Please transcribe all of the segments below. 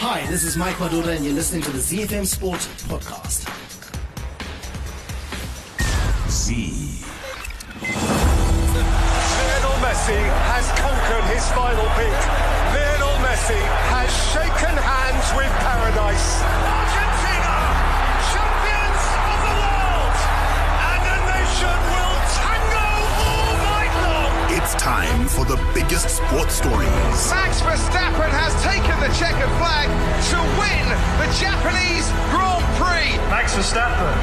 Hi, this is Mike Madoda, and you're listening to the ZiFM Sport Podcast. Z. Lionel Messi has conquered his final peak. Lionel Messi has shaken hands with paradise. Time for the biggest sports stories. Max Verstappen has taken the checkered flag to win the Japanese Grand Prix. Max Verstappen,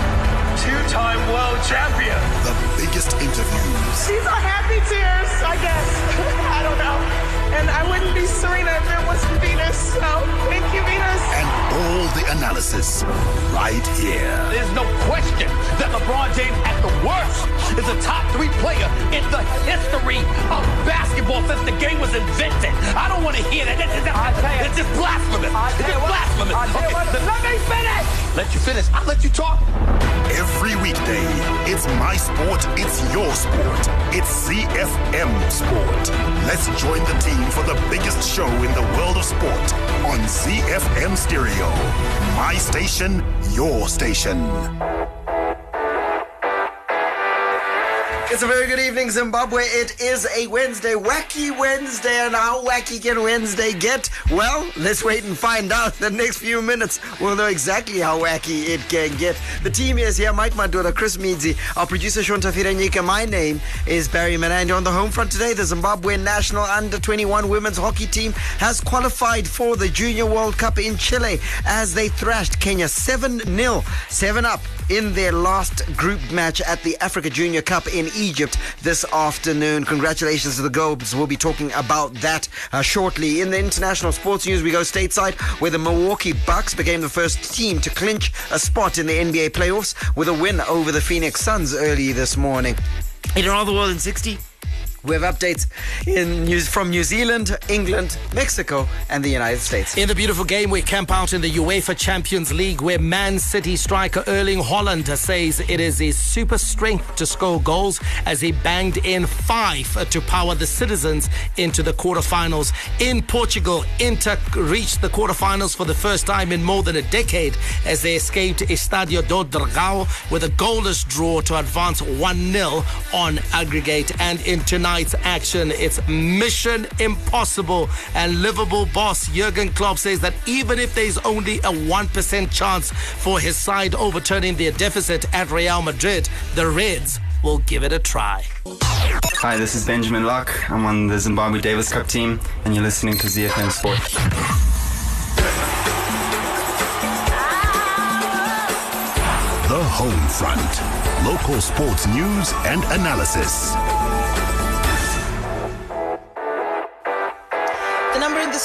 two-time world champion. The biggest interviews. These are happy tears, I guess. I don't know. And I wouldn't be Serena if it wasn't Venus. So thank you, Venus. And all the analysis right here. There's no question that LeBron James, at the worst, is a top three player in the history of basketball since the game was invented. I don't want to hear that. This is it's just blasphemous. It's just blasphemous. Okay, let me finish. Let you finish. I'll let you talk. Every weekday, it's my sport, it's your sport. It's ZiFM Sport. Let's join the team for the biggest show in the world of sport on ZiFM Stereo. My station, your station. It's a very good evening, Zimbabwe. It is a Wednesday, wacky Wednesday, and how wacky can Wednesday get? Well, let's wait and find out. The next few minutes, we'll know exactly how wacky it can get. The team is here: Mike Madura, Chris Meadsy, our producer Shonta Firanyika. My name is Barry Manandi. On the home front today, the Zimbabwe national under 21 women's hockey team has qualified for the Junior World Cup in Chile as they thrashed Kenya 7 0, 7 up in their last group match at the Africa Junior Cup in this afternoon. Congratulations to the Gobes. We'll be talking about that uh, shortly. In the international sports news, we go stateside where the Milwaukee Bucks became the first team to clinch a spot in the NBA playoffs with a win over the Phoenix Suns early this morning. In another world in 60, we have updates in news from New Zealand, England, Mexico, and the United States. In the beautiful game, we camp out in the UEFA Champions League, where Man City striker Erling Haaland says it is his super strength to score goals as he banged in five to power the Cityzens into the quarterfinals. In Portugal, Inter reached the quarterfinals for the first time in more than a decade as they escaped Estadio do Dragão with a goalless draw to advance 1 0 on aggregate. And in tonight, tonight's action. It's mission impossible. And Liverpool boss Jurgen Klopp says that even if there's only a 1% chance for his side overturning their deficit at Real Madrid, the Reds will give it a try. Hi, this is Benjamin Locke. I'm on the Zimbabwe Davis Cup team, and you're listening to ZiFM Sport. The Home Front. Local sports news and analysis.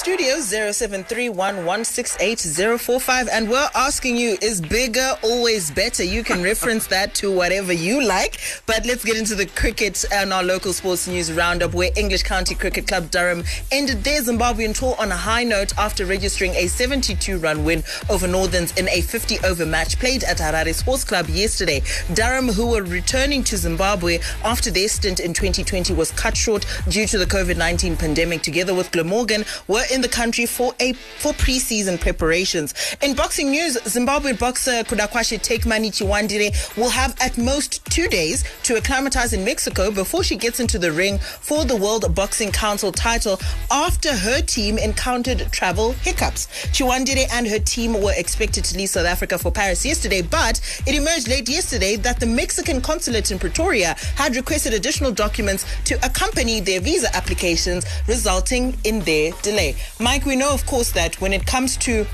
Studio 0731168045 and we're asking you is bigger always better? You can reference that to whatever you like. But let's get into the cricket and our local sports news roundup where English County Cricket Club Durham ended their Zimbabwean tour on a high note after registering a 72 run win over Northerns in a 50 over match played at Harare Sports Club yesterday. Durham, who were returning to Zimbabwe after their stint in 2020 was cut short due to the COVID 19 pandemic, together with Glamorgan, were in the country for a for pre-season preparations. In boxing news, Zimbabwean boxer Kudakwashe Takemoney Chiwandire will have at most two days to acclimatize in Mexico before she gets into the ring for the World Boxing Council title after her team encountered travel hiccups. Chiwandire and her team were expected to leave South Africa for Paris yesterday, but it emerged late yesterday that the Mexican consulate in Pretoria had requested additional documents to accompany their visa applications, resulting in their delay. Mike, we know, of course, that when it comes to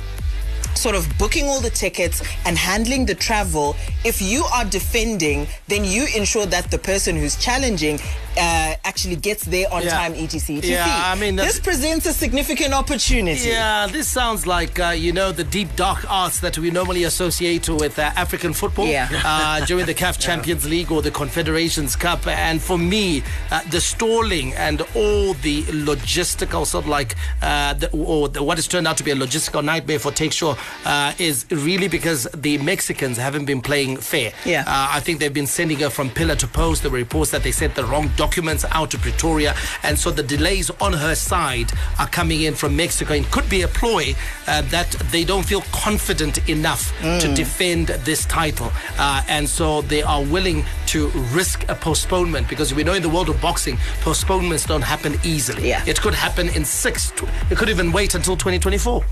sort of booking all the tickets and handling the travel, if you are defending, then you ensure that the person who's challenging uh, actually gets there on Yeah. time, etc. etc. Yeah, I mean, this presents a significant opportunity. Yeah, this sounds like, uh, you know, the deep dark arts that we normally associate with uh, African football Yeah. uh, during the CAF Champions League or the Confederations Cup. And for me, uh, the stalling and all the logistical sort of like, uh, the, or the, what has turned out to be a logistical nightmare for Take Sure uh, is really because the Mexicans haven't been playing fair. Yeah. Uh, I think they've been sending her from pillar to post. There were reports that they sent the wrong documents out to Pretoria, and so the delays on her side are coming in from Mexico. It could be a ploy uh, that they don't feel confident enough to defend this title, uh, and so they are willing to risk a postponement because we know in the world of boxing, postponements don't happen easily. Yeah. It could happen in six. tw- It could even wait until 2024.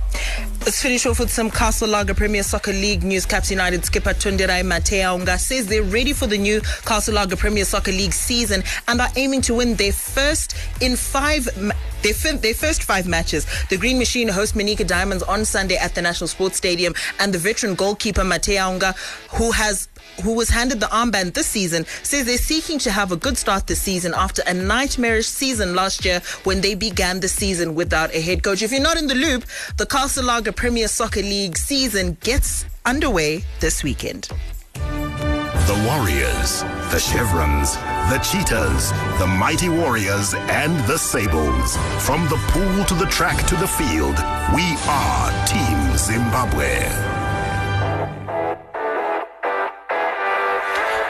Let's finish off with some Castle Lager Premier Soccer League news. Caps United skipper Tonderai Mateyaunga says they're ready for the new Castle Lager Premier Soccer League season and are aiming to win their first in five. Ma- their, their first five matches. The Green Machine host Manica Diamonds on Sunday at the National Sports Stadium, and the veteran goalkeeper Mateyaunga, who has who was handed the armband this season, says they're seeking to have a good start this season after a nightmarish season last year when they began the season without a head coach. If you're not in the loop, the Castle Lager Premier Soccer League season gets underway this weekend. The Warriors, the Chevrons, the Cheetahs, the Mighty Warriors, and the Sables. From the pool to the track to the field, we are Team Zimbabwe.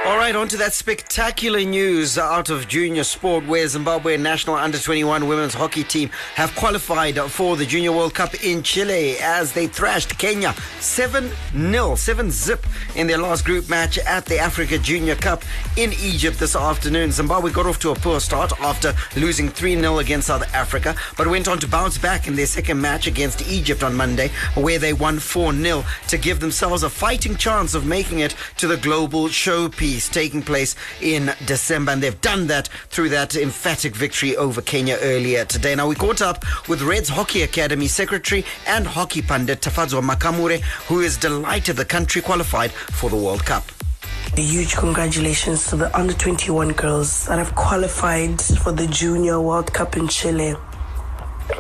All right, on to that spectacular news out of junior sport where Zimbabwe national under 21 women's hockey team have qualified for the Junior World Cup in Chile as they thrashed Kenya 7 0, 7 zip in their last group match at the Africa Junior Cup in Egypt this afternoon. Zimbabwe got off to a poor start after losing 3 0 against South Africa, but went on to bounce back in their second match against Egypt on Monday, where they won 4 0 to give themselves a fighting chance of making it to the global showpiece taking place in December. And they've done that through that emphatic victory over Kenya earlier today. Now, we caught up with Reds Hockey Academy Secretary and hockey pundit Tafadzwa Makamure, who is delighted the country qualified for the World Cup. A huge congratulations to the under 21 girls that have qualified for the Junior World Cup in Chile.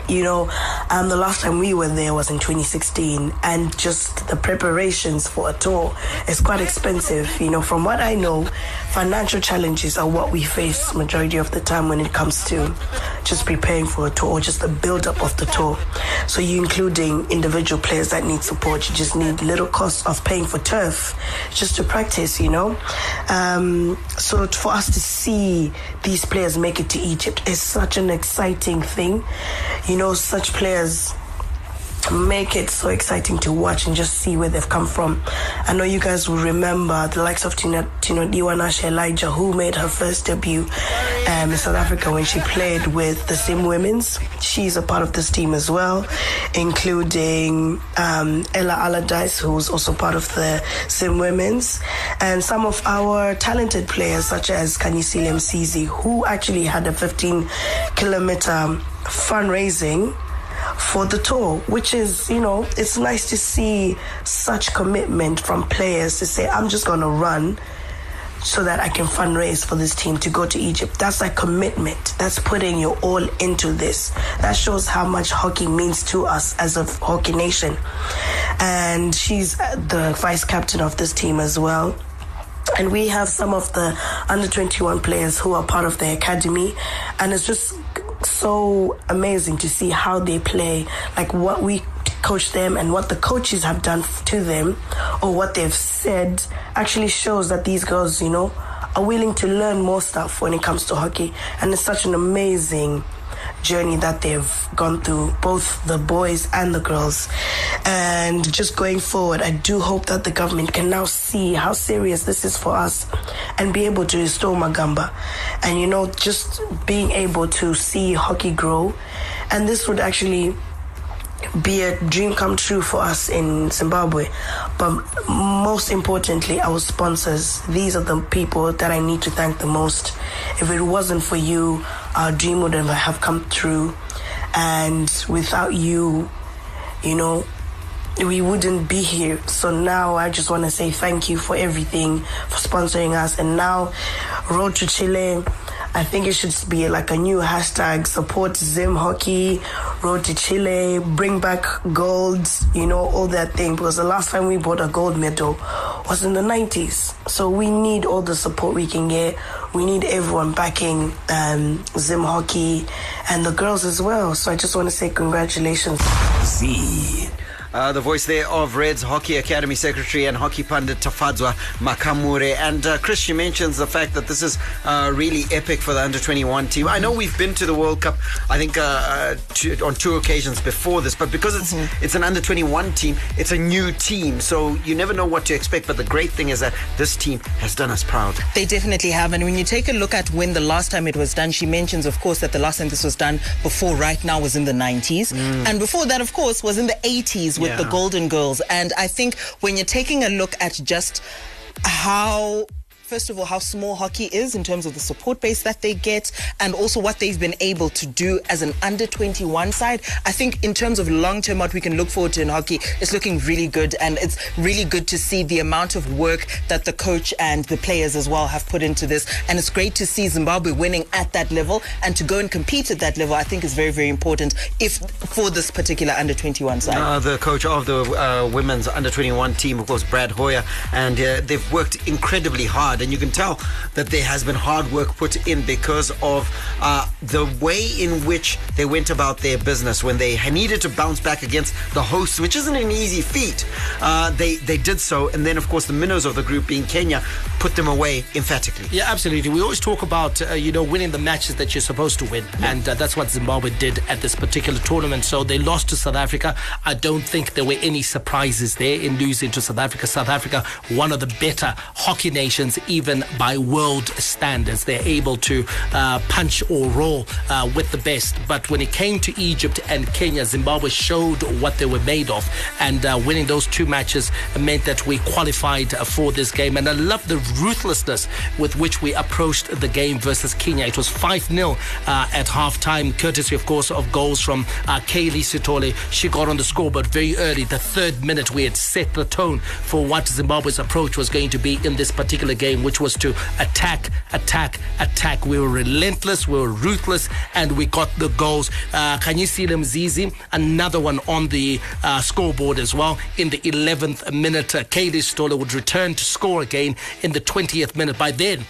You know, um, the last time we were there was in 2016, and just the preparations for a tour is quite expensive. You know, from what I know, financial challenges are what we face majority of the time when it comes to just preparing for a tour or just the build up of the tour. So you including individual players that need support. You just need little cost of paying for turf just to practice. You know, um, so for us to see these players make it to Egypt is such an exciting thing. You know, such players make it so exciting to watch and just see where they've come from. I know you guys will remember the likes of Tina, Tinodiwanashe Elijah, who made her first debut um, in South Africa when she played with the Zim Women's. She's a part of this team as well, including um, Ella Allardyce, who's also part of the Zim Women's, and some of our talented players such as Kanyisile Msizi, who actually had a 15 kilometer fundraising for the tour, which is, you know, it's nice to see such commitment from players to say, I'm just going to run so that I can fundraise for this team to go to Egypt. That's like commitment. That's putting your all into this. That shows how much hockey means to us as a hockey nation. And she's uh, the vice captain of this team as well. And we have some of the under 21 players who are part of the academy. And it's just so amazing to see how they play, like what we coach them and what the coaches have done to them or what they've said actually shows that these girls, you know, are willing to learn more stuff when it comes to hockey. And it's such an amazing journey that they've gone through, both the boys and the girls. And just going forward, I do hope that the government can now see how serious this is for us and be able to restore Magamba. And, you know, just being able to see hockey grow. And this would actually be a dream come true for us in Zimbabwe. But most importantly, our sponsors. These are the people that I need to thank the most. If it wasn't for you, our dream would never have come true. And without you, you know, we wouldn't be here. So now I just want to say thank you for everything, for sponsoring us. And now, Road to Chile. I think it should be like a new hashtag support Zim hockey, road to Chile, bring back gold, you know, all that thing. Because the last time we bought a gold medal was in the 90s. So we need all the support we can get. We need everyone backing um, Zim hockey and the girls as well. So I just want to say congratulations. Z. Uh, the voice there of Reds Hockey Academy Secretary and hockey pundit Tafadzwa Makamure. And uh, Chris, you mentions the fact that this is uh, really epic for the under 21 team. I know we've been to the World Cup, I think, uh, uh, two, on two occasions before this, but because it's it's an under 21 team, it's a new team, so you never know what to expect. But the great thing is that this team has done us proud. They definitely have. And when you take a look at when the last time it was done, she mentions, of course, that the last time this was done before right now was in the 90s. And before that, of course, was in the 80s with the Golden Girls. And I think when you're taking a look at just how. First of all, how small hockey is in terms of the support base that they get, and also what they've been able to do as an under 21 side. I think, in terms of long term, what we can look forward to in hockey is looking really good, and it's really good to see the amount of work that the coach and the players as well have put into this. And it's great to see Zimbabwe winning at that level and to go and compete at that level. I think is very, very important if for this particular under 21 side. Uh, the coach of the uh, women's under 21 team, of course, Brad Hoyer, and uh, they've worked incredibly hard. And you can tell that there has been hard work put in because of uh, the way in which they went about their business when they needed to bounce back against the hosts, which isn't an easy feat. Uh, they they did so, and then of course the minnows of the group, being Kenya, put them away emphatically. Yeah, absolutely. We always talk about uh, you know winning the matches that you're supposed to win, and uh, that's what Zimbabwe did at this particular tournament. So they lost to South Africa. I don't think there were any surprises there in losing to South Africa. South Africa, one of the better hockey nations, even by world standards. They're able to uh, punch or roll uh, with the best. But when it came to Egypt and Kenya, Zimbabwe showed what they were made of, and uh, winning those two matches meant that we qualified for this game. And I love the ruthlessness with which we approached the game versus Kenya. It was 5 0 uh, at halftime, courtesy, of course, of goals from uh, Kaylee Sitole. She got on the scoreboard very early. The third minute, we had set the tone for what Zimbabwe's approach was going to be in this particular game, which was to attack, attack, attack. We were relentless, we were ruthless, and we got the goals. Uh, Kanyisile Mzizi, another one on the uh, scoreboard as well. In the 11th minute, uh, Kaylee Stoller would return to score again in the 20th minute. By then,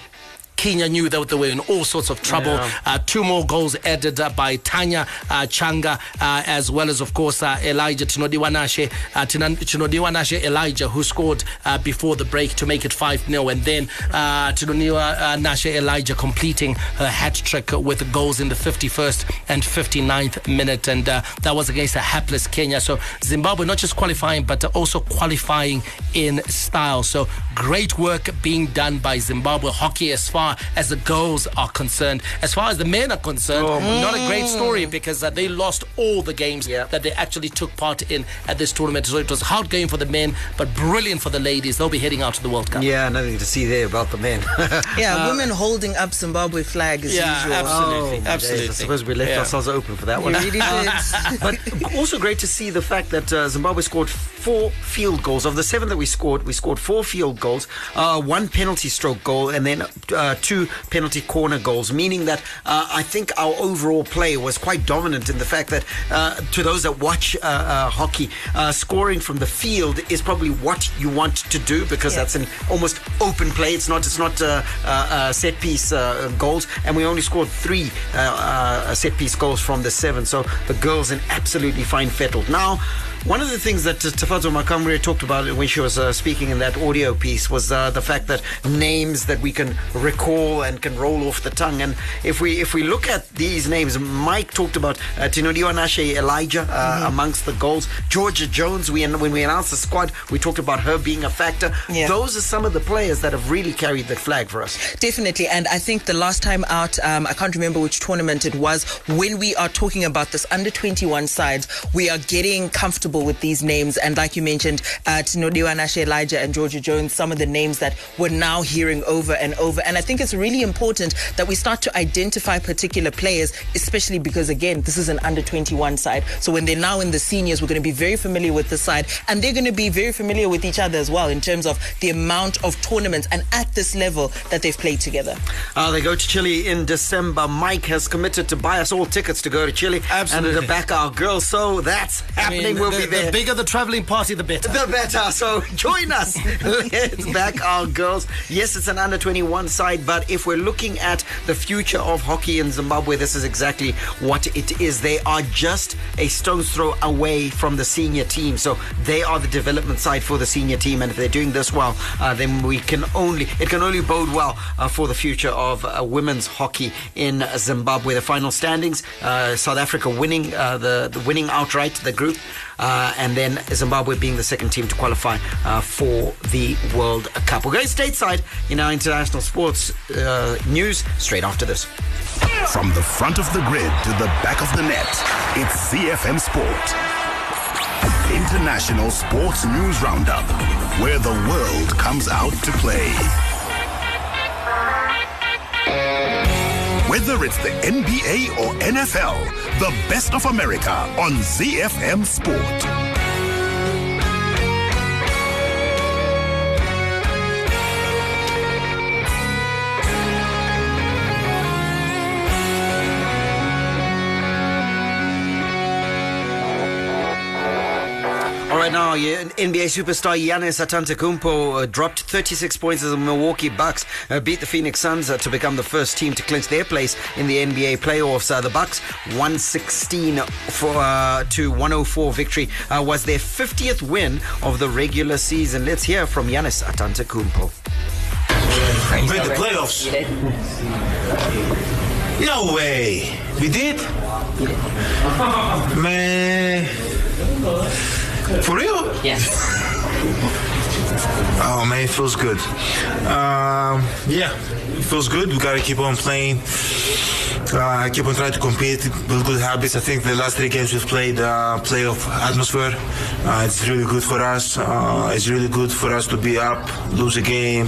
Kenya knew that they were in all sorts of trouble. Yeah. Uh, two more goals added uh, by Tanya uh, Changa, uh, as well as, of course, uh, Elijah Tinodiwanashe, uh, Tinodiwanashe Elijah, who scored uh, before the break to make it 5 0. And then uh, Tinodiwanashe Elijah completing her hat trick with goals in the 51st and 59th minute. And uh, that was against a hapless Kenya. So Zimbabwe not just qualifying, but also qualifying in style. So great work being done by Zimbabwe hockey as far as the girls are concerned. As far as the men are concerned, not a great story because uh, they lost all the games Yeah. that they actually took part in at this tournament. So it was a hard game for the men, but brilliant for the ladies. They'll be heading out to the World Cup. Yeah, nothing to see there about the men. yeah, women holding up Zimbabwe flag as Yeah, usual. absolutely. Oh, Absolutely. days. I suppose we left Yeah. ourselves open for that one. really but also great to see the fact that uh, Zimbabwe scored four field goals. Of the seven that we scored, we scored four field goals, uh, one penalty stroke goal, and then uh, two penalty corner goals, meaning that uh, I think our overall play was quite dominant in the fact that uh, to those that watch uh, uh, hockey, uh, scoring from the field is probably what you want to do because Yeah. that's an almost open play. It's not it's not uh, uh, uh, set piece uh, goals, and we only scored three uh, uh, set piece goals from the seven. So the girls in absolutely fine fettled. Now. One of the things that Tafadzwa Makamure talked about when she was uh, speaking in that audio piece was uh, the fact that names that we can recall and can roll off the tongue. And if we if we look at these names, Mike talked about uh, Tinodiwanashe Elijah uh, amongst the goals. Georgia Jones, we when we announced the squad, we talked about her being a factor. Yeah. Those are some of the players that have really carried the flag for us. Definitely, and I think the last time out, um, I can't remember which tournament it was. When we are talking about this under 21 sides, we are getting comfortable with these names, and like you mentioned, uh, Tinodiwanashe Elijah and Georgia Jones, some of the names that we're now hearing over and over. And I think it's really important that we start to identify particular players, especially because again, this is an under 21 side. So when they're now in the seniors, we're going to be very familiar with the side, and they're going to be very familiar with each other as well in terms of the amount of tournaments and at this level that they've played together. Uh, they go to Chile in December. Mike has committed to buy us all tickets to go to Chile Absolutely. and to back our girls. So that's I happening. mean, we'll the, be there. the bigger the traveling party, the better. the better. So join us. Let's back our girls. Yes, it's an under 21 side. but if we're looking at the future of hockey in Zimbabwe, this is exactly what it is. They are just a stone's throw away from the senior team. So they are the development side for the senior team, and if they're doing this well, uh, then we can only it can only bode well uh, for the future of uh, women's hockey in Zimbabwe. The final standings: uh, South Africa winning uh, the, the winning outright the group, uh, and then Zimbabwe being the second team to qualify uh, for the World Cup. We're going stateside in our international sports uh, news straight after this. From the front of the grid to the back of the net, it's ZiFM Sport. International Sports News Roundup, where the world comes out to play. Whether it's the NBA or NFL, the best of America on ZiFM Sport. Right, now yeah, NBA superstar Giannis Antetokounmpo uh, dropped 36 points as the Milwaukee Bucks uh, beat the Phoenix Suns uh, to become the first team to clinch their place in the NBA playoffs. Uh, the Bucks 116 for uh, to 104 victory uh, was their 50th win of the regular season. Let's hear from Giannis Antetokounmpo. Made the playoffs. No way. We did? Man. For real? Yes. Oh man, it feels good. Um, yeah, it feels good. We gotta keep on playing. Uh, keep on trying to compete, build good habits. I think the last three games we've played uh, playoff atmosphere. Uh, it's really good for us. Uh, it's really good for us to be up, lose a game,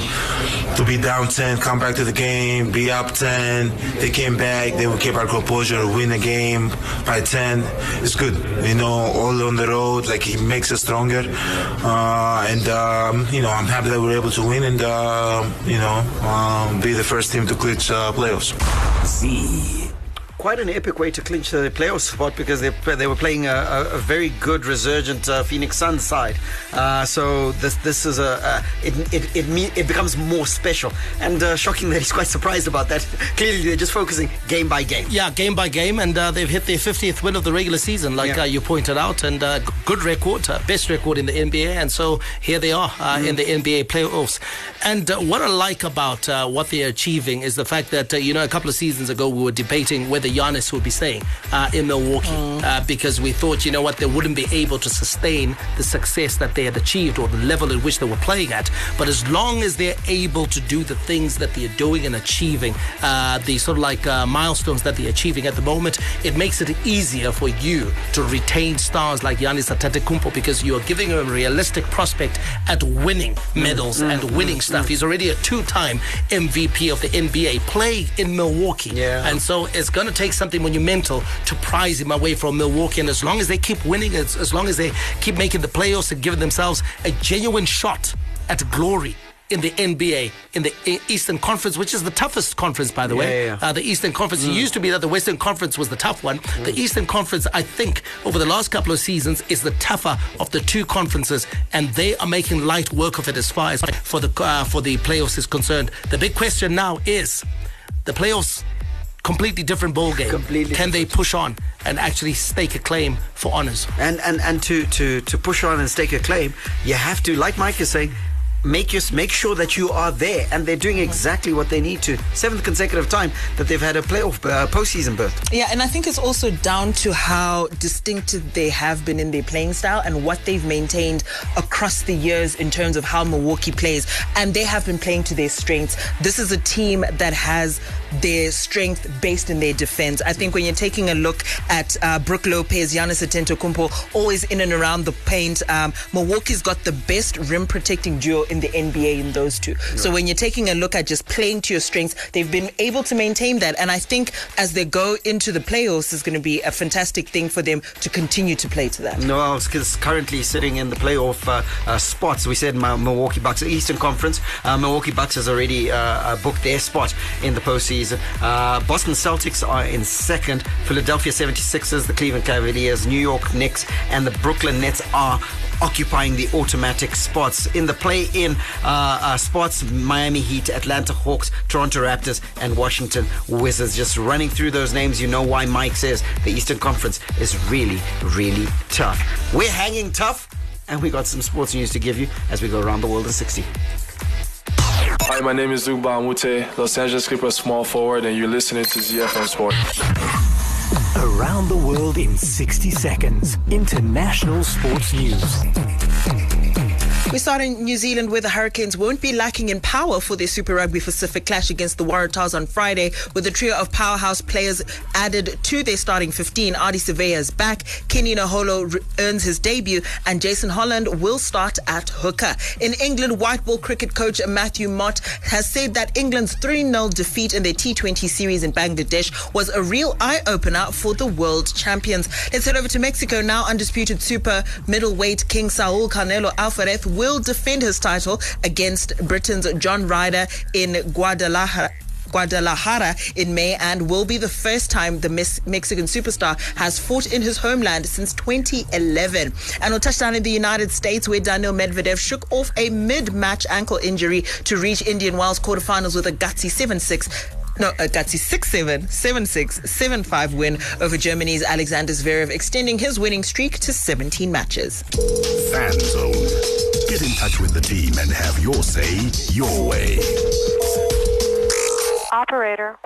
to be down 10, come back to the game, be up 10. They came back, then we kept our composure, win a game by 10. It's good, you know, all on the road. Like it makes us stronger, uh, and um, you know, I'm happy that we're able to win and uh, you know, um, be the first team to clinch uh, playoffs. Quite an epic way to clinch the playoff spot because they they were playing a, a, very good resurgent uh, Phoenix Suns side. Uh, so this this is a, it it it, me, it becomes more special and uh, shocking that he's quite surprised about that. Clearly, they're just focusing game by game. Yeah, game by game, and uh, they've hit their 50th win of the regular season, like Yeah. uh, you pointed out, and uh, good record, uh, best record in the NBA, and so here they are uh, in the NBA playoffs. And uh, what I like about uh, what they're achieving is the fact that uh, you know a couple of seasons ago we were debating whether Giannis would be staying uh, in Milwaukee uh, because we thought you know what they wouldn't be able to sustain the success that they had achieved or the level at which they were playing at. But as long as they're able to do the things that they're doing and achieving, uh, the sort of like uh, milestones that they're achieving at the moment, it makes it easier for you to retain stars like Giannis Antetokounmpo because you're giving him a realistic prospect at winning medals and winning stuff. He's already a two-time MVP of the NBA, play in Milwaukee, Yeah. and so it's going to take something monumental to prize him away from Milwaukee. And as long as they keep winning, as, as long as they keep making the playoffs and giving themselves a genuine shot at glory. In the NBA, in the Eastern Conference, which is the toughest conference, by the way, Yeah, yeah, yeah. Uh, the Eastern Conference. It used to be that the Western Conference was the tough one. The Eastern Conference, I think, over the last couple of seasons, is the tougher of the two conferences, and they are making light work of it as far as for the uh, for the playoffs is concerned. The big question now is the playoffs. Completely different ball game. Completely Can they push on and actually stake a claim for honors? And and and to to to push on and stake a claim, you have to, like Mike is saying. Make your, make sure that you are there, and they're doing exactly what they need to. Seventh consecutive time that they've had a playoff uh, postseason berth. Yeah, and I think it's also down to how distinctive they have been in their playing style and what they've maintained across the years in terms of how Milwaukee plays. And they have been playing to their strengths. This is a team that has their strength based in their defense. I think when you're taking a look at uh, Brook Lopez, Giannis Antetokounmpo, always in and around the paint, um, Milwaukee's got the best rim protecting duo in the NBA in those two. So when you're taking a look at just playing to your strengths, they've been able to maintain that. And I think as they go into the playoffs, is going to be a fantastic thing for them to continue to play to that. No, I because currently sitting in the playoff uh, uh, spots. We said Milwaukee Bucks, Eastern Conference. Uh, Milwaukee Bucks has already uh, uh, booked their spot in the postseason. Uh, Boston Celtics are in second. Philadelphia 76ers, the Cleveland Cavaliers, New York Knicks, and the Brooklyn Nets are occupying the automatic spots in the play-in. Uh, uh, spots Miami Heat, Atlanta Hawks, Toronto Raptors, and Washington Wizards. Just running through those names, you know why Mike says the Eastern Conference is really, really tough. We're hanging tough, and we got some sports news to give you as we go around the world in 60. Hi, my name is Zuba Amute, Los Angeles Clippers small forward, and you're listening to ZiFM Sport. Around the world in 60 seconds. International sports news. We start in New Zealand where the Hurricanes won't be lacking in power for their Super Rugby Pacific clash against the Waratahs on Friday with a trio of powerhouse players added to their starting 15. Ardie Savea is back, Kini Naholo re- earns his debut and Jason Holland will start at hooker. In England, white ball cricket coach Matthew Mott has said that England's 3-0 defeat in their T20 series in Bangladesh was a real eye-opener for the world champions. Let's head over to Mexico now. Undisputed super middleweight King Saul Canelo Alvarez will defend his title against Britain's John Ryder in Guadalajara. Guadalajara in May and will be the first time the Mexican superstar has fought in his homeland since 2011. And we'll touch down in the United States where Daniil Medvedev shook off a mid-match ankle injury to reach Indian Wells quarterfinals with a gutsy 7-6 no, a gutsy 6-7, 7-6, 7-5 win over Germany's Alexander Zverev, extending his winning streak to 17 matches. Fan Zone. Get in touch with the team and have your say your way. Operator.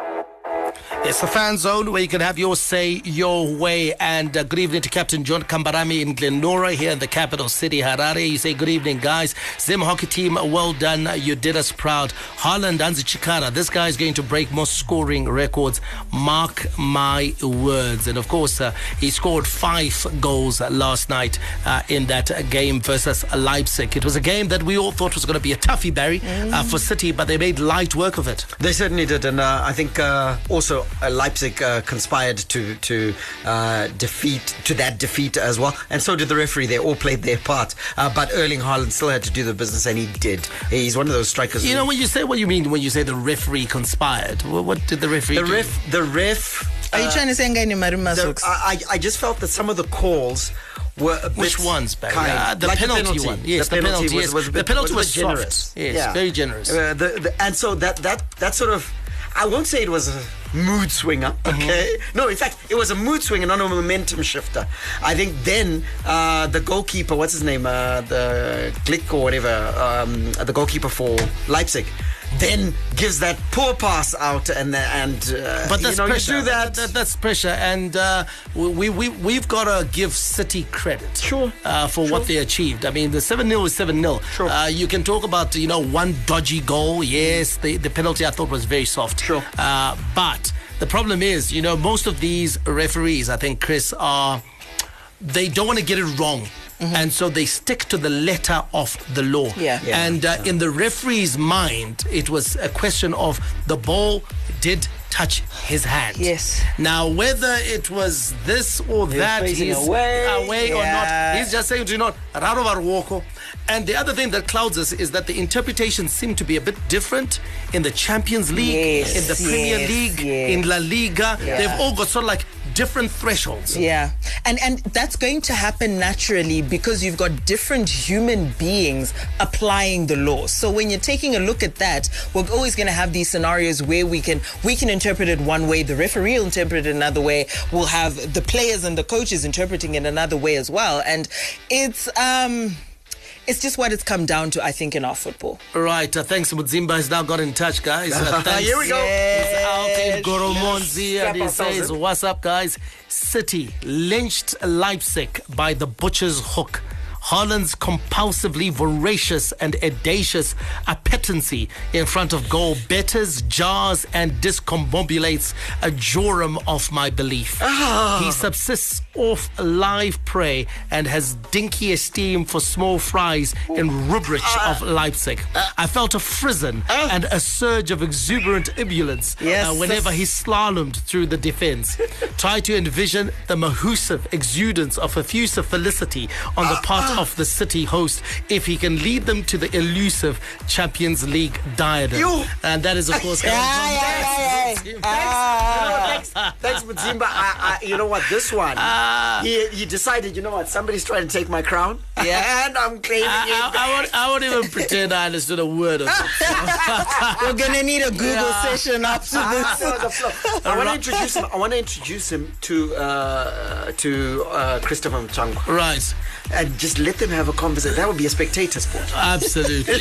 It's the fan zone where you can have your say your way. And uh, good evening to Captain John Kambarami in Glen Norah here in the capital city, Harare. You say good evening, guys. Zim hockey team, well done. You did us proud. Harlan Danzi Chikara, this guy is going to break most scoring records. Mark my words. And of course, uh, he scored five goals last night uh, in that game versus Leipzig. It was a game that we all thought was going to be a toughie, Barry, uh, for City, but they made light work of it. They certainly did, and uh, I think uh, also uh, Leipzig uh, conspired to to uh, defeat to that defeat as well, and so did the referee. They all played their part, uh, but Erling Haaland still had to do the business, and he did. He's one of those strikers. You know when you say what you mean when you say the referee conspired. What, what did the referee the do? ref, the ref. Are you trying to say Ngani Maruma the- Socks? I, I I just felt that some of the calls were Which ones, Barry? Uh, the Like penalty one. Yes, the penalty, was, yes. was a The penalty was, was bit soft. generous. Yes, very generous. Uh, the, the, and so that that that sort of, I won't say it was a mood swinger. Mm-hmm. Okay, no, in fact, it was a mood swinger, not a momentum shifter. I think then uh, the goalkeeper, what's his name, uh, the Glick or whatever, um, the goalkeeper for Leipzig. Then gives that poor pass out and and uh, But you that's know, you pressure. do that. that's pressure, and uh, we we we've got to give City credit, Sure. uh, for what they achieved. I mean, the seven 0 is seven 0 Sure. Uh, you can talk about you know one dodgy goal. Yes, the the penalty I thought was very soft. Sure. Uh, but the problem is, you know, most of these referees, I think, Chris, are they don't want to get it wrong. And so they stick to the letter of the law. Mm-hmm. Yeah. Yeah. And uh, in the referee's mind, it was a question of the ball did touch his hand. Yes. Now, whether it was this or that, facing he's away. away or not, he's just saying, do you know, Rarovar Woko. And the other thing that clouds us is that the interpretations seem to be a bit different in the Champions League, Yes, in the Premier yes, League, yes. in La Liga. Yeah. They've all got sort of like different thresholds. Yeah. And and that's going to happen naturally because you've got different human beings applying the law. So when you're taking a look at that, we're always going to have these scenarios where we can we can interpret it one way, the referee will interpret it another way. We'll have the players and the coaches interpreting it another way as well. And it's um it's just what it's come down to, I think, in our football. Right, uh, thanks. Mudzimba has now got in touch, guys. Uh, thanks. Here we go. He's out in Goromonzi and he says, in. What's up, guys? City lynched Leipzig by the butcher's hook. Haaland's compulsively voracious and audacious appetency in front of goal betters, jars, and discombobulates a jorum of my belief. He subsists off live prey and has dinky esteem for small fries in Rubrich uh, of Leipzig. Uh, I felt a frisson uh. and a surge of exuberant ebullience Yes. uh, whenever he slalomed through the defense. Try to envision the mahusive exudance of effusive felicity on the part of the city host if he can lead them to the elusive Champions League diadem. You- And that is, of course, Yeah, yeah, yeah, yeah. Thanks, ah. Mutzimba. I, I, you know what? This one, ah. He, he decided, you know what, somebody's trying to take my crown. Yeah. And I'm claiming I, it. I, I, won't, I won't even pretend I understood a word of it. We're gonna need a Google Yeah. session after Ah, this. no, the. I want to introduce him. I want to introduce him to uh, to uh, Christopher Mchangwa Right. and just let them have a conversation. That would be a spectator sport. Absolutely.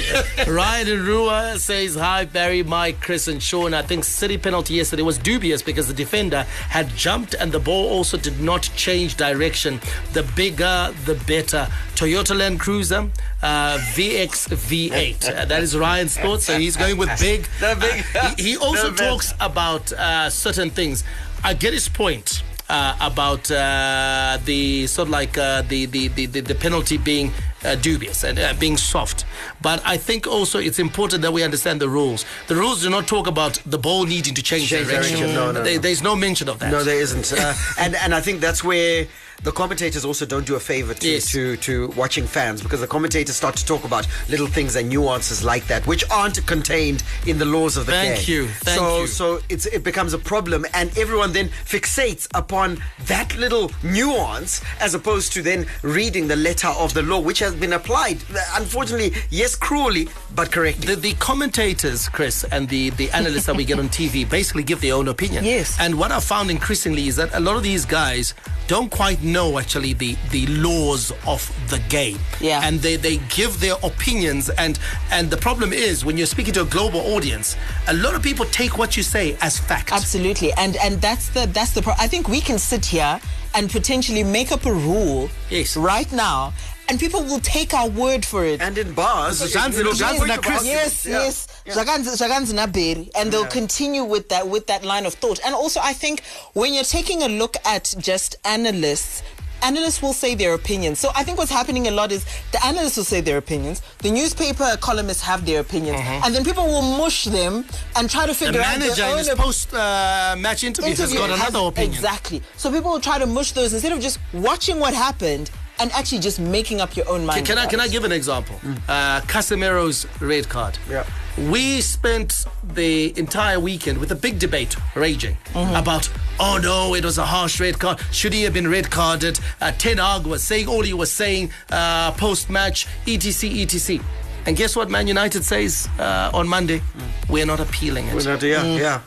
Ryan in Ruwa says, Hi, Barry, Mike, Chris, and Sean. I think City penalty yesterday was dubious because the defender had jumped and the ball also did not change direction. The bigger, the better. Toyota Land Cruiser, uh, VX V8. Uh, that is Ryan's thought. So he's going with big. The big- Uh, he, he also talks about uh, certain things. I get his point. Uh, about uh, the sort of like uh, the, the, the the penalty being uh, dubious and uh, being soft. But I think also it's important that we understand the rules. The rules do not talk about the ball needing to change, Change direction. direction. No, no, There- no. There's no mention of that. No, there isn't. Uh, and and I think that's where the commentators also don't do a favor to, Yes. to to watching fans because the commentators start to talk about little things and nuances like that which aren't contained in the laws of the Thank game. you, thank so you. so it's it becomes a problem and everyone then fixates upon that little nuance as opposed to then reading the letter of the law which has been applied unfortunately yes cruelly but correctly. The, the commentators, Chris, and the, the analysts that we get on TV basically give their own opinion. Yes. And what I found increasingly is that a lot of these guys don't quite know actually the, the laws of the game. Yeah. And they, they give their opinions and and the problem is when you're speaking to a global audience, a lot of people take what you say as fact. Absolutely, and and that's the that's the. Pro- I think we can sit here and potentially make up a rule Yes. right now, and people will take our word for it. and in bars, Zanzi- you know, Zanzi point na of Yes, Yeah. yes. Zvakanzi Zvakanzi and they'll continue with that with that line of thought. And also, I think when you're taking a look at just analysts. Analysts will say their opinions. So I think what's happening a lot is the analysts will say their opinions, the newspaper columnists have their opinions, and then people will mush them and try to the figure out manager their in own his op- post uh, match interview has interview got has- another opinion. Exactly. So people will try to mush those instead of just watching what happened and actually just making up your own mind. Can, can I can I give an example? Uh, Casemiro's red card. Yeah. We spent the entire weekend with a big debate raging about, oh no, it was a harsh red card. Should he have been red carded? Uh, Ten Hag was saying all he was saying uh, post match, etc, etc. And guess what Man United says uh, on Monday? We're not appealing it. Well, yeah, yeah.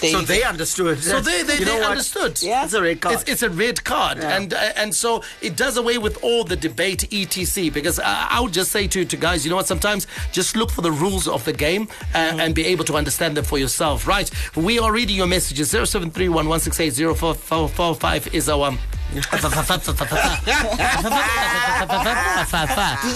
There so you they understood. So they they, they understood. Yeah. It's a red card. It's, it's a red card, Yeah. and uh, and so it does away with all the debate, etc. Because I, I would just say to to guys, you know what? Sometimes just look for the rules of the game uh, Mm-hmm. and be able to understand them for yourself. Right? We are reading your messages. Zero seven three one one six eight zero four four four five is our. Um, Did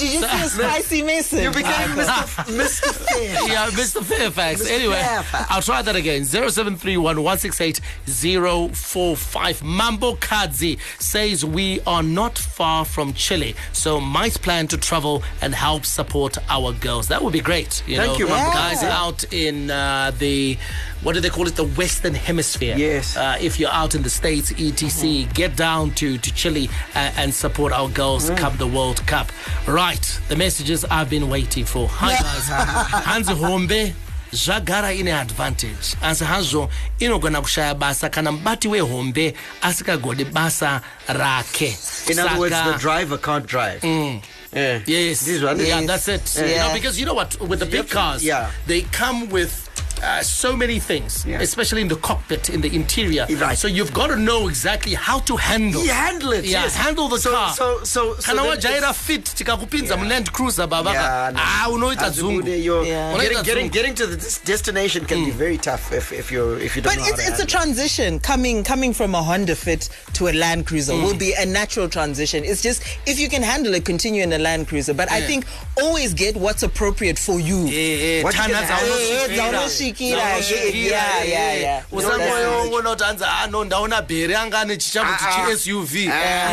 you just a spicy message? You became Mr. Mr. Fair. yeah, Mr. Fairfax. Mr. Anyway, Fairfax. I'll try that again. 0731 168 045. Mambo Kadzi says we are not far from Chile, so might plan to travel and help support our girls. That would be great. You Thank know, you, Mambo. guys Yeah. out in uh, the what do they call it? The Western Hemisphere. Yes. Uh, if you're out in the States, etc., get down to, to Chile uh, and support our girls come the World Cup. Right. The messages I've been waiting for. Hi, guys. Hanzi Hombe. zvagara ine advantage asi hazvo inogona kushaya basa kana mubati wehombe asikagoni basa rake In other words, the driver can't drive. Yeah. Yes. This one? Yeah, that's it. You Yeah. know, because you know what? With the big cars, yeah. they come with uh, so many things, Yeah. especially in the cockpit, in the interior. Right. So you've got to know exactly how to handle. You handle it. Yeah, yes. handle the so, car. So, so, so kana then wajaira it's- fit tikakupinza muland cruiser baba Yeah, no. ah unoita As dzungu good, you're Yeah. getting, getting, getting to the destination can be very tough if, if you're if you don't But know how it's, to it's a handle it. transition coming coming from a Honda Fit to a Land Cruiser will be a natural transition. It's just if you can handle it, continue in a Land Cruiser. But I think always get what's appropriate for you. Eh, eh, What you thana can handle. Eh, dzaunosvikira. dzaunosvikira. Dzaunosvikira, Yeah, yeah, eh. yeah. usangoona kuti hanzi ah no ndaona bhere anga ane chichambo Ah, ah. chisuv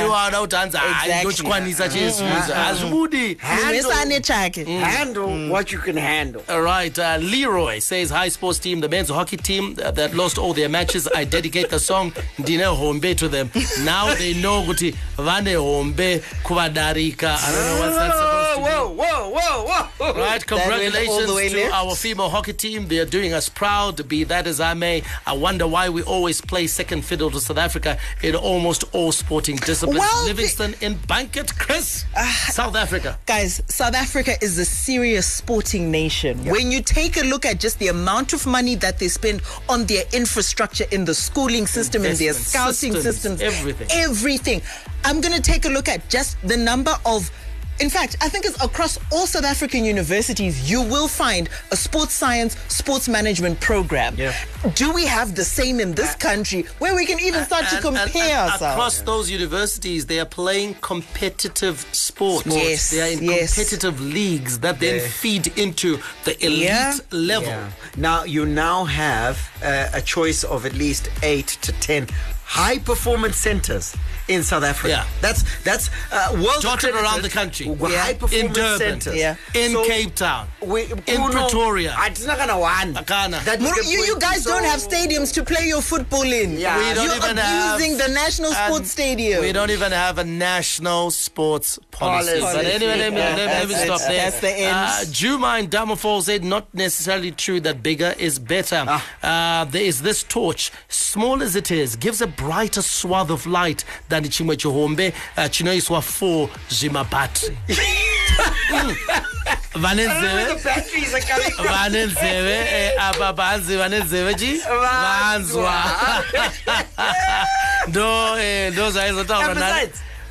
iwana kuti hanzi ah Exactly. ndochikwanisa chesuv hazvibudi Mumesa ane chake. handle what you can handle. All right, uh, Leroy says, Hi, sports team, the men's hockey team uh, that lost all their matches. I dedicate the song Ndine Hombe to them. Now they know kuti vane hombe kuvadarika. I don't know what's that supposed whoa, whoa, whoa, whoa, whoa. Right, That went all congratulations to our female hockey team. They're doing us proud, to be that as I may. I wonder why we always play second fiddle to South Africa in almost all sporting disciplines. Well, the- Livingston in Banket, Chris, ah, South Africa. Guys, South Africa is a serious sporting nation. When you take a look at just the amount of money that they spend on their infrastructure in the schooling system, in their scouting systems, systems, everything. everything. I'm going to take a look at just the number of. In fact, I think it's across all South African universities, you will find a sports science, sports management program. Yeah. Do we have the same in this country where we can even start to And- and- compare and ourselves? Across those universities, they are playing competitive sports. Yes, They are in yes. competitive leagues that then Yeah. feed into the elite Yeah. level. Yeah. Now you now have uh, a choice of at least eight to ten high performance centers in South Africa. Yeah. That's that's uh, world Dotted around the country. High In Durban. centers. Yeah. In So Cape Town. we, in Kuno- Pretoria. Ah, It's not gonna one. Akana. That Muru, you, you point. guys don't have stadiums to play your football in. Yeah. We don't You're even have- abusing the National Sports Stadium. We don't even have a national sports policy. Policy. But anyway, let me, let me, let me That's stop it. there. That's the end. Uh, Juma in Damafall said not necessarily true that bigger is better. Uh, there is this torch, small as it is, gives a brighter swath of light than the chimwe chihombe uh, chinoiswa for zima. Mm. Vane I don't know where nzeve- the batteries are coming from. vane nzeve apa panzi vane nzeve chi vanzwa ndo ndo zvaizotaura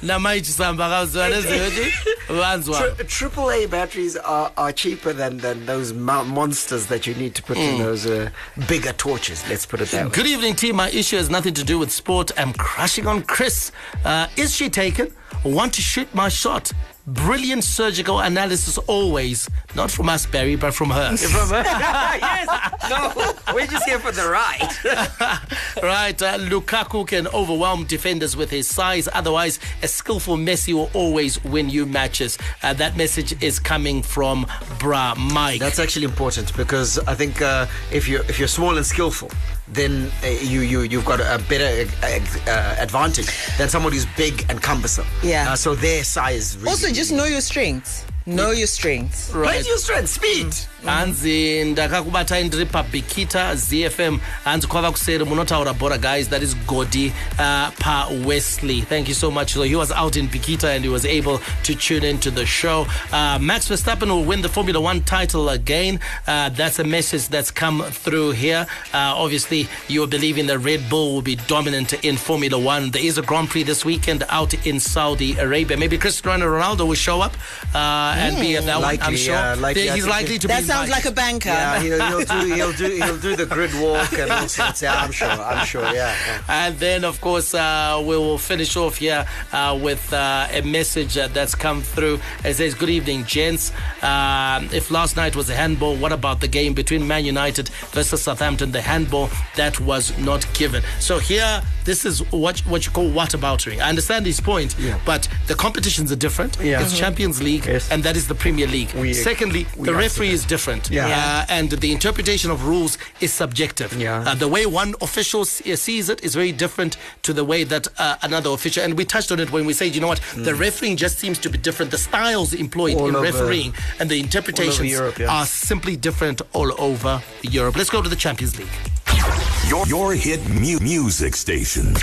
And besides- namaichisamba kauzi vane nzeve chi vanzwa Tri- triple A batteries are, are cheaper than, than those monsters that you need to put in those uh, bigger torches. Let's put it that way. Good evening, team. My issue has nothing to do with sport. I'm crushing on Chris. Uh, is she taken? Want to shoot my shot? Brilliant surgical analysis always. Not from us, Barry, but from her. from her? yes. No, we're just here for the ride. right, uh, Lukaku can overwhelm defenders with his size. Otherwise, a skillful Messi will always win you matches. Uh, that message is coming from Bra Mike. That's actually important because I think uh, if you if you're small and skillful, then uh, you you you've got a better uh, uh, advantage than someone who's big and cumbersome. Yeah. Uh, so their size. Really, also, just know your strengths. Know your strengths. Play to your strength, speed. Hanzi ndakakubatai ndiri pabikita ZiFM hanzi kwava kuseri munotaura bhora guys. That is godi uh, pawesley thank you so much so he was out in bikita and he was able to tune into the show. Uh, max verstappen will win the formula one title again. Uh, that's a message that's come through here. Uh, obviously you're believing that red bull will be dominant in formula one. There is a grand prix this weekend out in saudi arabia. Maybe cristiano ronaldo will show up uh, and be at that one i'm Likely, sure. likely. He's likely to be sounds invited. like a banker. Yeah, he'll, he'll do he'll do he'll do the grid walk and all sorts. Yeah, I'm sure. I'm sure. Yeah. yeah. And then, of course, uh, we will finish off here uh, with uh, a message uh, that's come through. It says, Good evening, gents. Um, if last night was a handball, what about the game between Man United versus Southampton? The handball that was not given. So here, this is what what you call whataboutery. I understand his point, Yeah. but the competitions are different. Yeah. It's Champions League, Yes. and that is the Premier League. We- Secondly, we the referee is different. Yeah. Uh, and the interpretation of rules is subjective. Yeah. Uh, the way one official uh, sees it is very different to the way that uh, another official. And we touched on it when we said, you know what, the refereeing just seems to be different. The styles employed Mm. All in refereeing and the interpretations Europe, yeah. are simply different all over Europe. Let's go to the Champions League. Your, your hit mu- music station.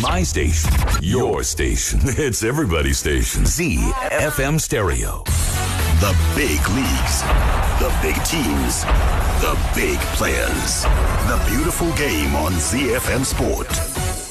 My station. Your station. It's everybody's station. ZiFM Stereo. The big leagues, the big teams, the big players. The beautiful game on ZiFM Sport.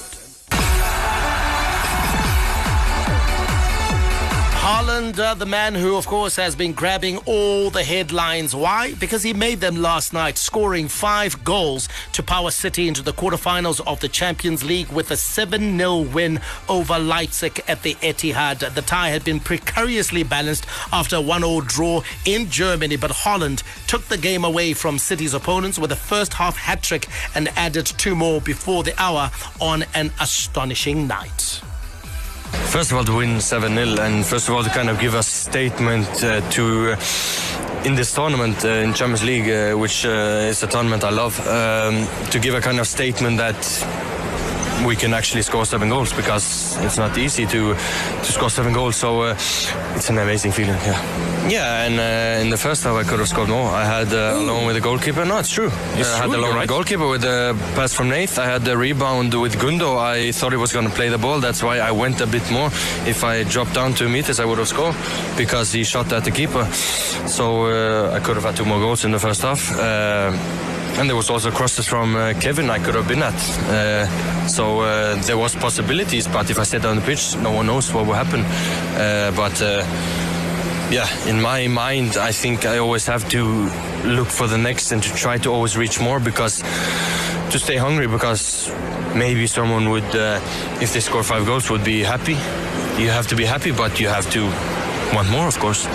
Haaland, uh, the man who, of course, has been grabbing all the headlines. Why? Because he made them last night, scoring five goals to power City into the quarterfinals of the Champions League with a 7 0 win over Leipzig at the Etihad. The tie had been precariously balanced after a 1 0 draw in Germany, but Haaland took the game away from City's opponents with a first half hat trick and added two more before the hour on an astonishing night. First of all, to win 7 0, and first of all, to kind of give a statement uh, to. Uh, in this tournament uh, in Champions League, uh, which uh, is a tournament I love, um, to give a kind of statement that we can actually score seven goals because it's not easy to to score seven goals. So uh, it's an amazing feeling. Yeah, yeah. And uh, in the first half, I could have scored more. I had uh, along with the goalkeeper. No, it's true. It's I had true, along you're with the goalkeeper with the pass from Nath. I had the rebound with Gundo. I thought he was going to play the ball. That's why I went a bit more. If I dropped down two meters, I would have scored because he shot at the keeper. So uh, I could have had two more goals in the first half. And there was also crosses from uh, Kevin I could have been at. Uh, so uh, there was possibilities, but if I stayed on the pitch, no one knows what will happen. Uh, but uh, yeah, in my mind, I think I always have to look for the next and to try to always reach more because to stay hungry because maybe someone would, uh, if they score five goals, would be happy. You have to be happy, but you have to want more, of course.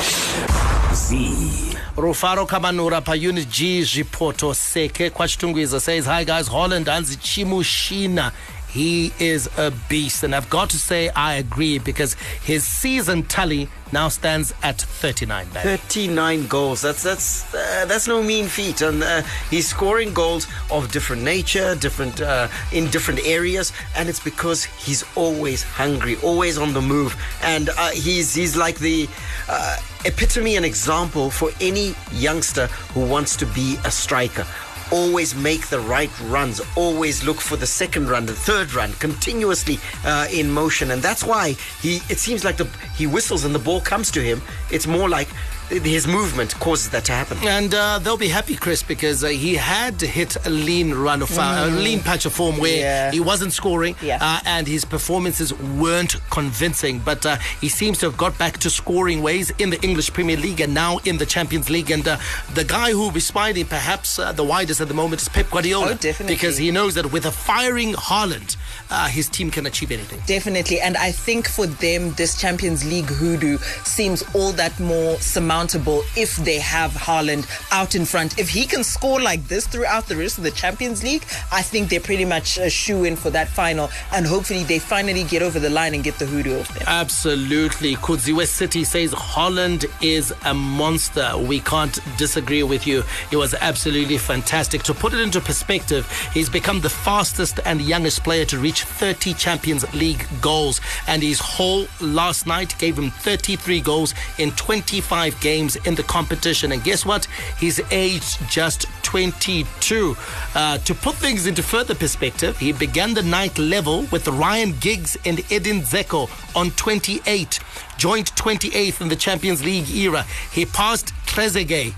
Rufaro Kabanura pa Unit G Ripoto Seke Kwachitungwiza says, Hi guys, Holland Anzi Chimushina. He is a beast. And I've got to say, I agree because his season tally now stands at 39. Barry. 39 goals. That's that's uh, that's no mean feat, and uh, he's scoring goals of different nature, different uh, in different areas, and it's because he's always hungry, always on the move, and uh, he's he's like the uh, epitome and example for any youngster who wants to be a striker always make the right runs, always look for the second run, the third run, continuously uh, in motion, and that's why he. It seems like the he whistles and the ball comes to him. It's more like his movement causes that to happen. And uh, they'll be happy, Chris, because uh, he had hit a lean run of uh, a Mm. lean patch of form where Yeah. he wasn't scoring, Yeah. uh, and his performances weren't convincing. But uh, he seems to have got back to scoring ways in the English Premier League and now in the Champions League. And uh, the guy who will be smiling perhaps uh, the widest at the moment is Pep Guardiola, Oh, definitely. because he knows that with a firing Haaland, uh, his team can achieve anything. Definitely. And I think for them, this Champions League hoodoo seems all that more surmountable if they have Haaland out in front. If he can score like this throughout the rest of the Champions League, I think they're pretty much a shoe in for that final. And hopefully they finally get over the line and get the hoodoo off them. Absolutely. Kudziwe City says Haaland is a monster. We can't disagree with you. He was absolutely fantastic. To put it into perspective, he's become the fastest and youngest player to reach 30 Champions League goals. And his whole last night gave him 33 goals in 25 games in the competition. And guess what? He's aged just 22. Uh, to put things into further perspective, he began the night level with Ryan Giggs and Edin Dzeko on 28, joined 28th in the Champions League era. He passed Trezeguet,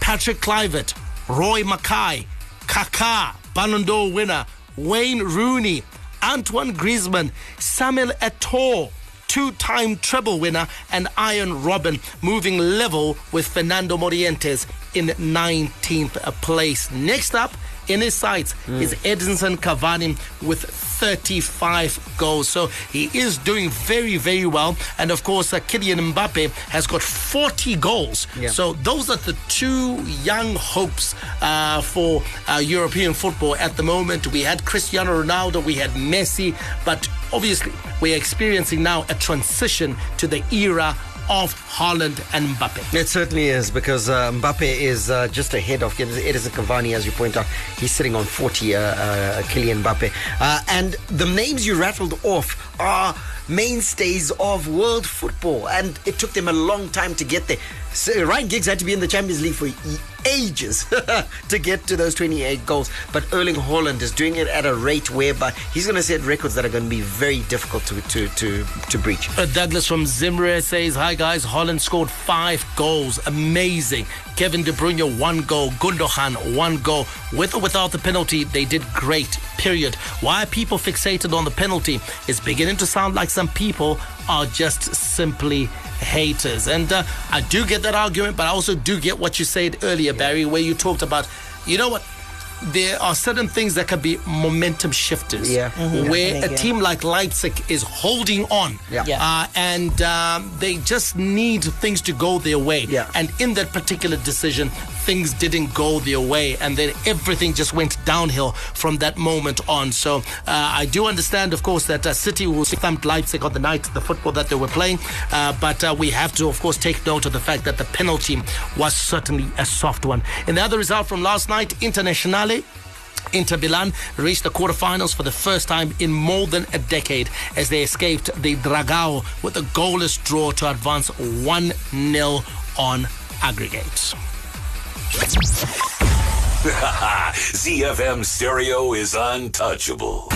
Patrick Kluivert, Roy Makaay, Kaká, Ballon d'Or winner, Wayne Rooney, Antoine Griezmann, Samuel Eto'o, two-time treble winner, and Arjen Robben moving level with Fernando Morientes in 19th place. Next up in his sights is Edinson Cavani with 35 goals. So he is doing very, very well. And of course, uh, Kylian Mbappe has got 40 goals. Yeah. So those are the two young hopes uh, for uh, European football at the moment. We had Cristiano Ronaldo, we had Messi, but obviously we're experiencing now a transition to the era of Haaland and Mbappe. It certainly is because uh, Mbappe is uh, just ahead of Edinson Cavani, as you point out. He's sitting on 40, uh, uh, Kylian Mbappe. Uh, and the names you rattled off are mainstays of world football, and it took them a long time to get there. So Ryan Giggs had to be in the Champions League for ages to get to those 28 goals, but Erling Haaland is doing it at a rate whereby he's going to set records that are going to be very difficult to to to, to breach. Uh, Douglas from Zimre says, Hi guys, Haaland scored five goals. Amazing. Kevin De Bruyne, one goal. Gundogan, one goal. With or without the penalty, they did great. Period. Why are people fixated on the penalty? It's beginning to sound like some people are just simply haters. And uh, I do get that argument, but I also do get what you said earlier, Barry, where you talked about, you know what? There are certain things that can be momentum shifters. Yeah. Mhm. Where Yeah. a team like Leipzig is holding on. Yeah. Yeah. Uh, and um, they just need things to go their way. Yeah. And in that particular decision, things didn't go their way, and then everything just went downhill from that moment on. So uh, I do understand, of course, that uh, City will thumped Leipzig on the night the football that they were playing, uh, but uh, we have to, of course, take note of the fact that the penalty was certainly a soft one. And the other result from last night, Internationale. Inter Milan reached the quarterfinals for the first time in more than a decade as they escaped the Dragao with a goalless draw to advance 1 0 on aggregate. ZiFM stereo is untouchable.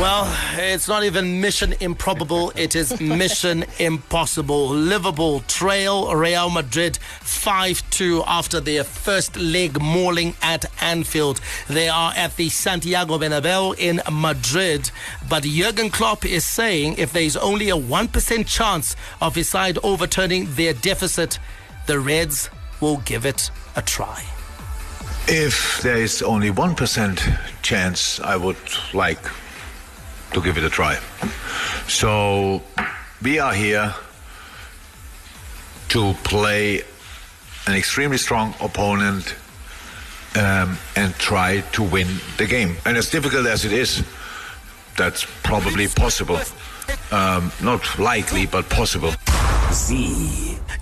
Well, it's not even mission improbable, it is mission impossible. Liverpool trail Real Madrid 5 2 after their first leg mauling at Anfield. They are at the Santiago Bernabeu in Madrid. But Jurgen Klopp is saying if there's only a 1% chance of his side overturning their deficit, the Reds will give it a try. If there is only 1% chance, I would like to give it a try. So we are here to play an extremely strong opponent um, and try to win the game. And as difficult as it is, that's probably possible. Um, not likely, but possible.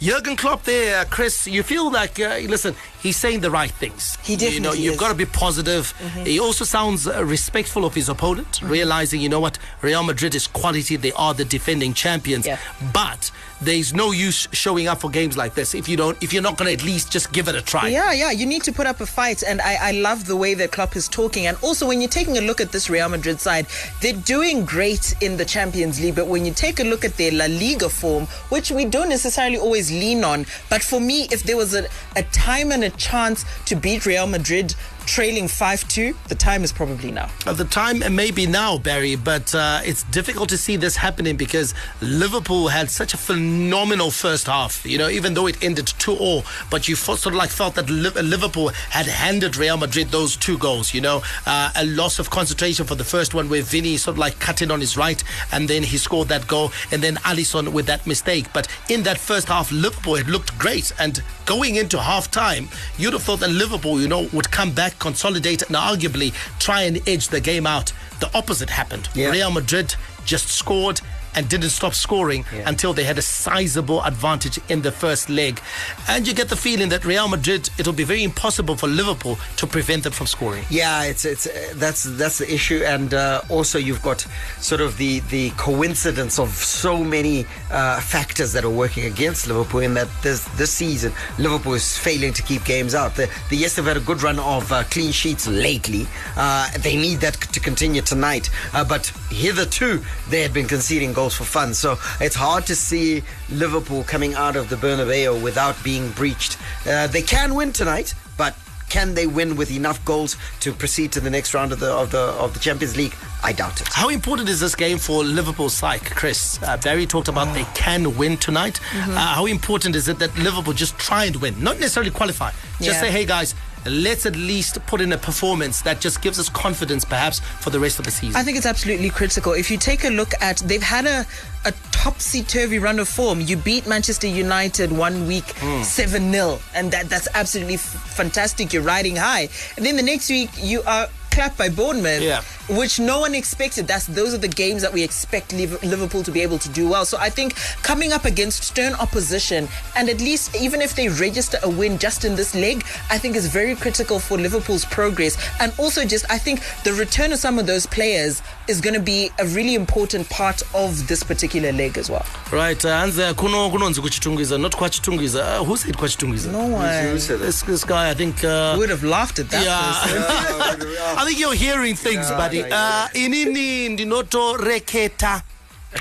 Jurgen Klopp there, Chris, you feel like, uh, listen, he's saying the right things. He You know, you've is. got to be positive. He also sounds uh, respectful of his opponent, realizing, you know what, Real Madrid is quality. They are the defending champions. But there's no use showing up for games like this if you don't, if you're not going to at least just give it a try. Yeah, yeah, you need to put up a fight, and I, I love the way that Klopp is talking. And also, when you're taking a look at this Real Madrid side, they're doing great in the Champions League. But when you take a look at their La Liga form, which we don't necessarily always lean on, but for me, if there was a, a time and a chance to beat Real Madrid trailing 5-2, the time is probably now. Uh, the time may be now, Barry, but uh, it's difficult to see this happening because Liverpool had such a phenomenal first half. You know, even though it ended 2 0, but you sort of like felt that Liverpool had handed Real Madrid those two goals. You know, uh, a loss of concentration for the first one where Vinny sort of like cut in on his right and then he scored that goal, and then Alisson with that mistake. But in that first half, Liverpool had looked great. And going into half time, you'd have thought that Liverpool, you know, would come back, consolidate, and arguably try and edge the game out. The opposite happened. Real Madrid just scored and didn't stop scoring until they had a sizable advantage in the first leg. And you get the feeling that Real Madrid, it'll be very impossible for Liverpool to prevent them from scoring. Yeah, it's it's uh, that's that's the issue, and uh, also you've got sort of the the coincidence of so many uh, factors that are working against Liverpool. In that this this season, Liverpool is failing to keep games out. The, the yes, they've had a good run of uh, clean sheets lately. Uh, they need that to continue tonight, uh, but hitherto they had been conceding goals for fun. So it's hard to see Liverpool coming out of the Bernabeu without being breached. Uh, they can win tonight, but can they win with enough goals to proceed to the next round of the of the of the Champions League? I doubt it. How important is this game for Liverpool's psyche, Chris? Uh, Barry talked about they can win tonight. Mhm. Uh, how important is it that Liverpool just try and win, not necessarily qualify? Just Yeah. say, hey guys, let's at least put in a performance that just gives us confidence, perhaps, for the rest of the season. I think it's absolutely critical. If you take a look at, they've had a, a topsy turvy run of form. You beat Manchester United one week Hmm. 7 0, and that, that's absolutely f- fantastic. You're riding high. And then the next week, you are clapped by Bournemouth, Yeah. which no one expected. That's Those are the games that we expect Liverpool to be able to do well. So I think coming up against stern opposition, and at least even if they register a win just in this leg, I think is very critical for Liverpool's progress. And also, just I think the return of some of those players is going to be a really important part of this particular leg as well. Right, uh, hanzi kuno kunonzi kuchitungwiza, not kwachitungwiza. Uh, who said kwachitungwiza? No one. Who said This, this guy, I think. Uh, would have laughed at that. Yeah. I think you're hearing things, Yeah, buddy. yeah, yeah. Uh, inini ndinotoreketa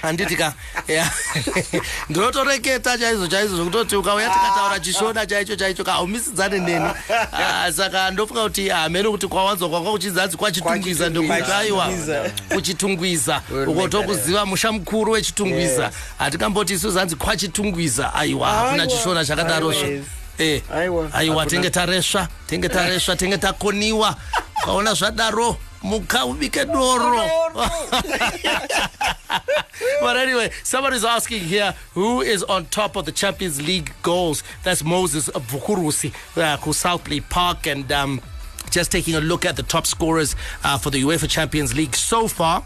handiti ka yeah. ndinotoreketa chaizvo chaizvo zvokutoti ukauya tikataura chishona chaicho chaicho ka haumisidzane neni. Ah, saka ndofunga kuti hamene kuti kwawanzwa kwanga kuchizanzi kwachitungwiza ndokuti aiwa kuchitungwiza. Ukotokuziva musha mukuru wechitungwiza. Yes. hatikamboti isu zanzi kwachitungwiza. Aiwa hakuna chishona chakadarozvo. Eh, aiwa. Hakuna. tenge taresva tenge taresva tenge takoniwa. Ukaona zvadaro muka ubike doro. But anyway somebody's asking here who is on top of the champions league goals? That's moses vukurusi uh, ku southplay park and um, just taking a look at the top scorers uh, for the uefa champions league so far.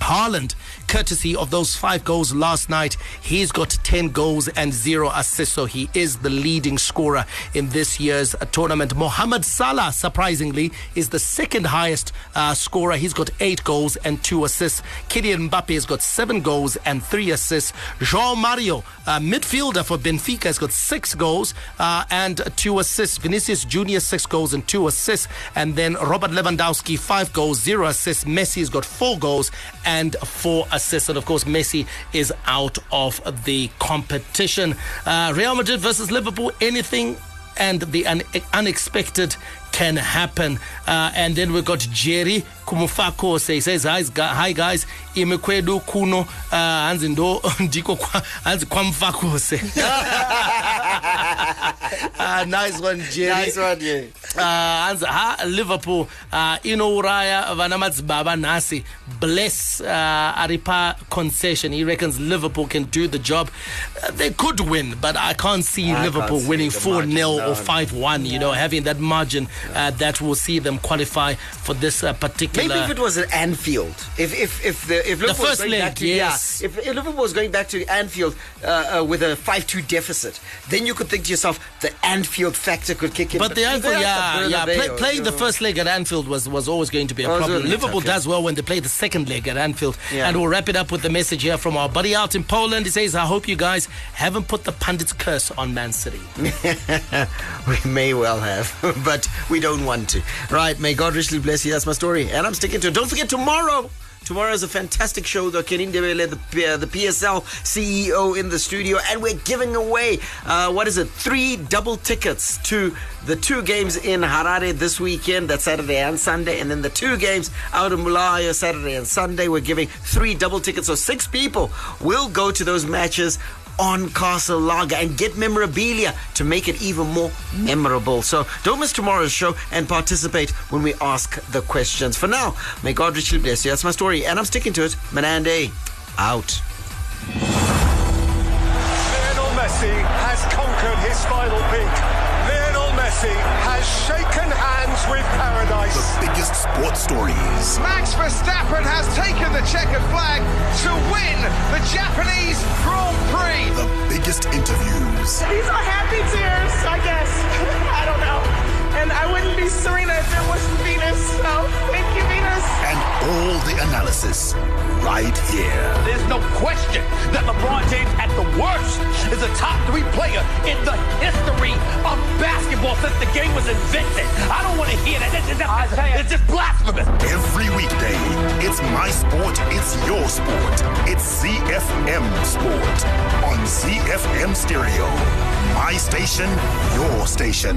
Haaland, courtesy of those five goals last night, he's got 10 goals and zero assists, so he is the leading scorer in this year's tournament. Mohamed Salah, surprisingly, is the second highest uh, scorer. He's got eight goals and two assists. Kylian Mbappe has got seven goals and three assists. João Mario, uh, midfielder for Benfica, has got six goals uh, and two assists. Vinicius Junior, six goals and two assists. And then Robert Lewandowski, five goals, zero assists. Messi has got four goals and four assists. And of course, Messi is out of the competition. Uh, Real Madrid versus Liverpool, anything and the un- unexpected can happen. Uh, and then we've got Jerry Kumufako say says hi, hi guys imekwedu kuno uh, hanzi ndo ndiko hanzi kwamfakose uh, nice one Jerry Nice one, yeah. Uh, hanzi ha Liverpool uh, inouraya vana madzibaba nhasi bless uh, aripa concession. He reckons Liverpool can do the job. Uh, they could win but I can't see I Liverpool can't see winning 4 margin, 0 no, or 5 1 you know having that margin uh, that will see them qualify for this uh, particular Maybe if it was at Anfield, if if if the if Liverpool was first going leg, back to, yes. yeah, if, if Liverpool was going back to Anfield with a five-two deficit, then you could think to yourself the Anfield factor could kick in. But the Anfield, they're yeah, yeah, play, playing the first leg at Anfield was, was always going to be a problem. yeah. does well when they play the second leg at Anfield. Yeah. And we'll wrap it up with the message here from our buddy out in Poland. He says, I hope you guys haven't put the pundit's curse on Man City. we may well have, but we don't want to. Right, may God richly bless you. That's my story. And I'm sticking to it. Don't forget tomorrow. Tomorrow is a fantastic show, though. Kennedy Ndebele, the, uh, the PSL CEO in the studio, and we're giving away, uh, what is it, three double tickets to the two games in Harare this weekend. That's Saturday and Sunday. And then the two games out of Mulaya, Saturday and Sunday. We're giving three double tickets. So six people will go to those matches on Castle Lager and get memorabilia to make it even more memorable. So don't miss tomorrow's show and participate when we ask the questions. For now, may God richly bless you. That's my story, and I'm sticking to it. Manandi, out. Lionel Messi has conquered his final peak. Lionel Messi has shaken hands with paradise. The biggest sports stories. Max Verstappen has taken the checkered flag to win the Japanese Grand Prix. The biggest interviews. These are happy tears, I guess. I don't know. And I wouldn't be Serena if there wasn't Venus. So thank you, Venus. And all the analysis right here. There's no question that LeBron James, at the worst, is a top three player in the history of basketball since the game was invented. I don't want to hear that. It's, it's- it's just blasphemous. Every weekday, it's my sport, it's your sport. It's ZiFM Sport on ZiFM Stereo. My station, your station.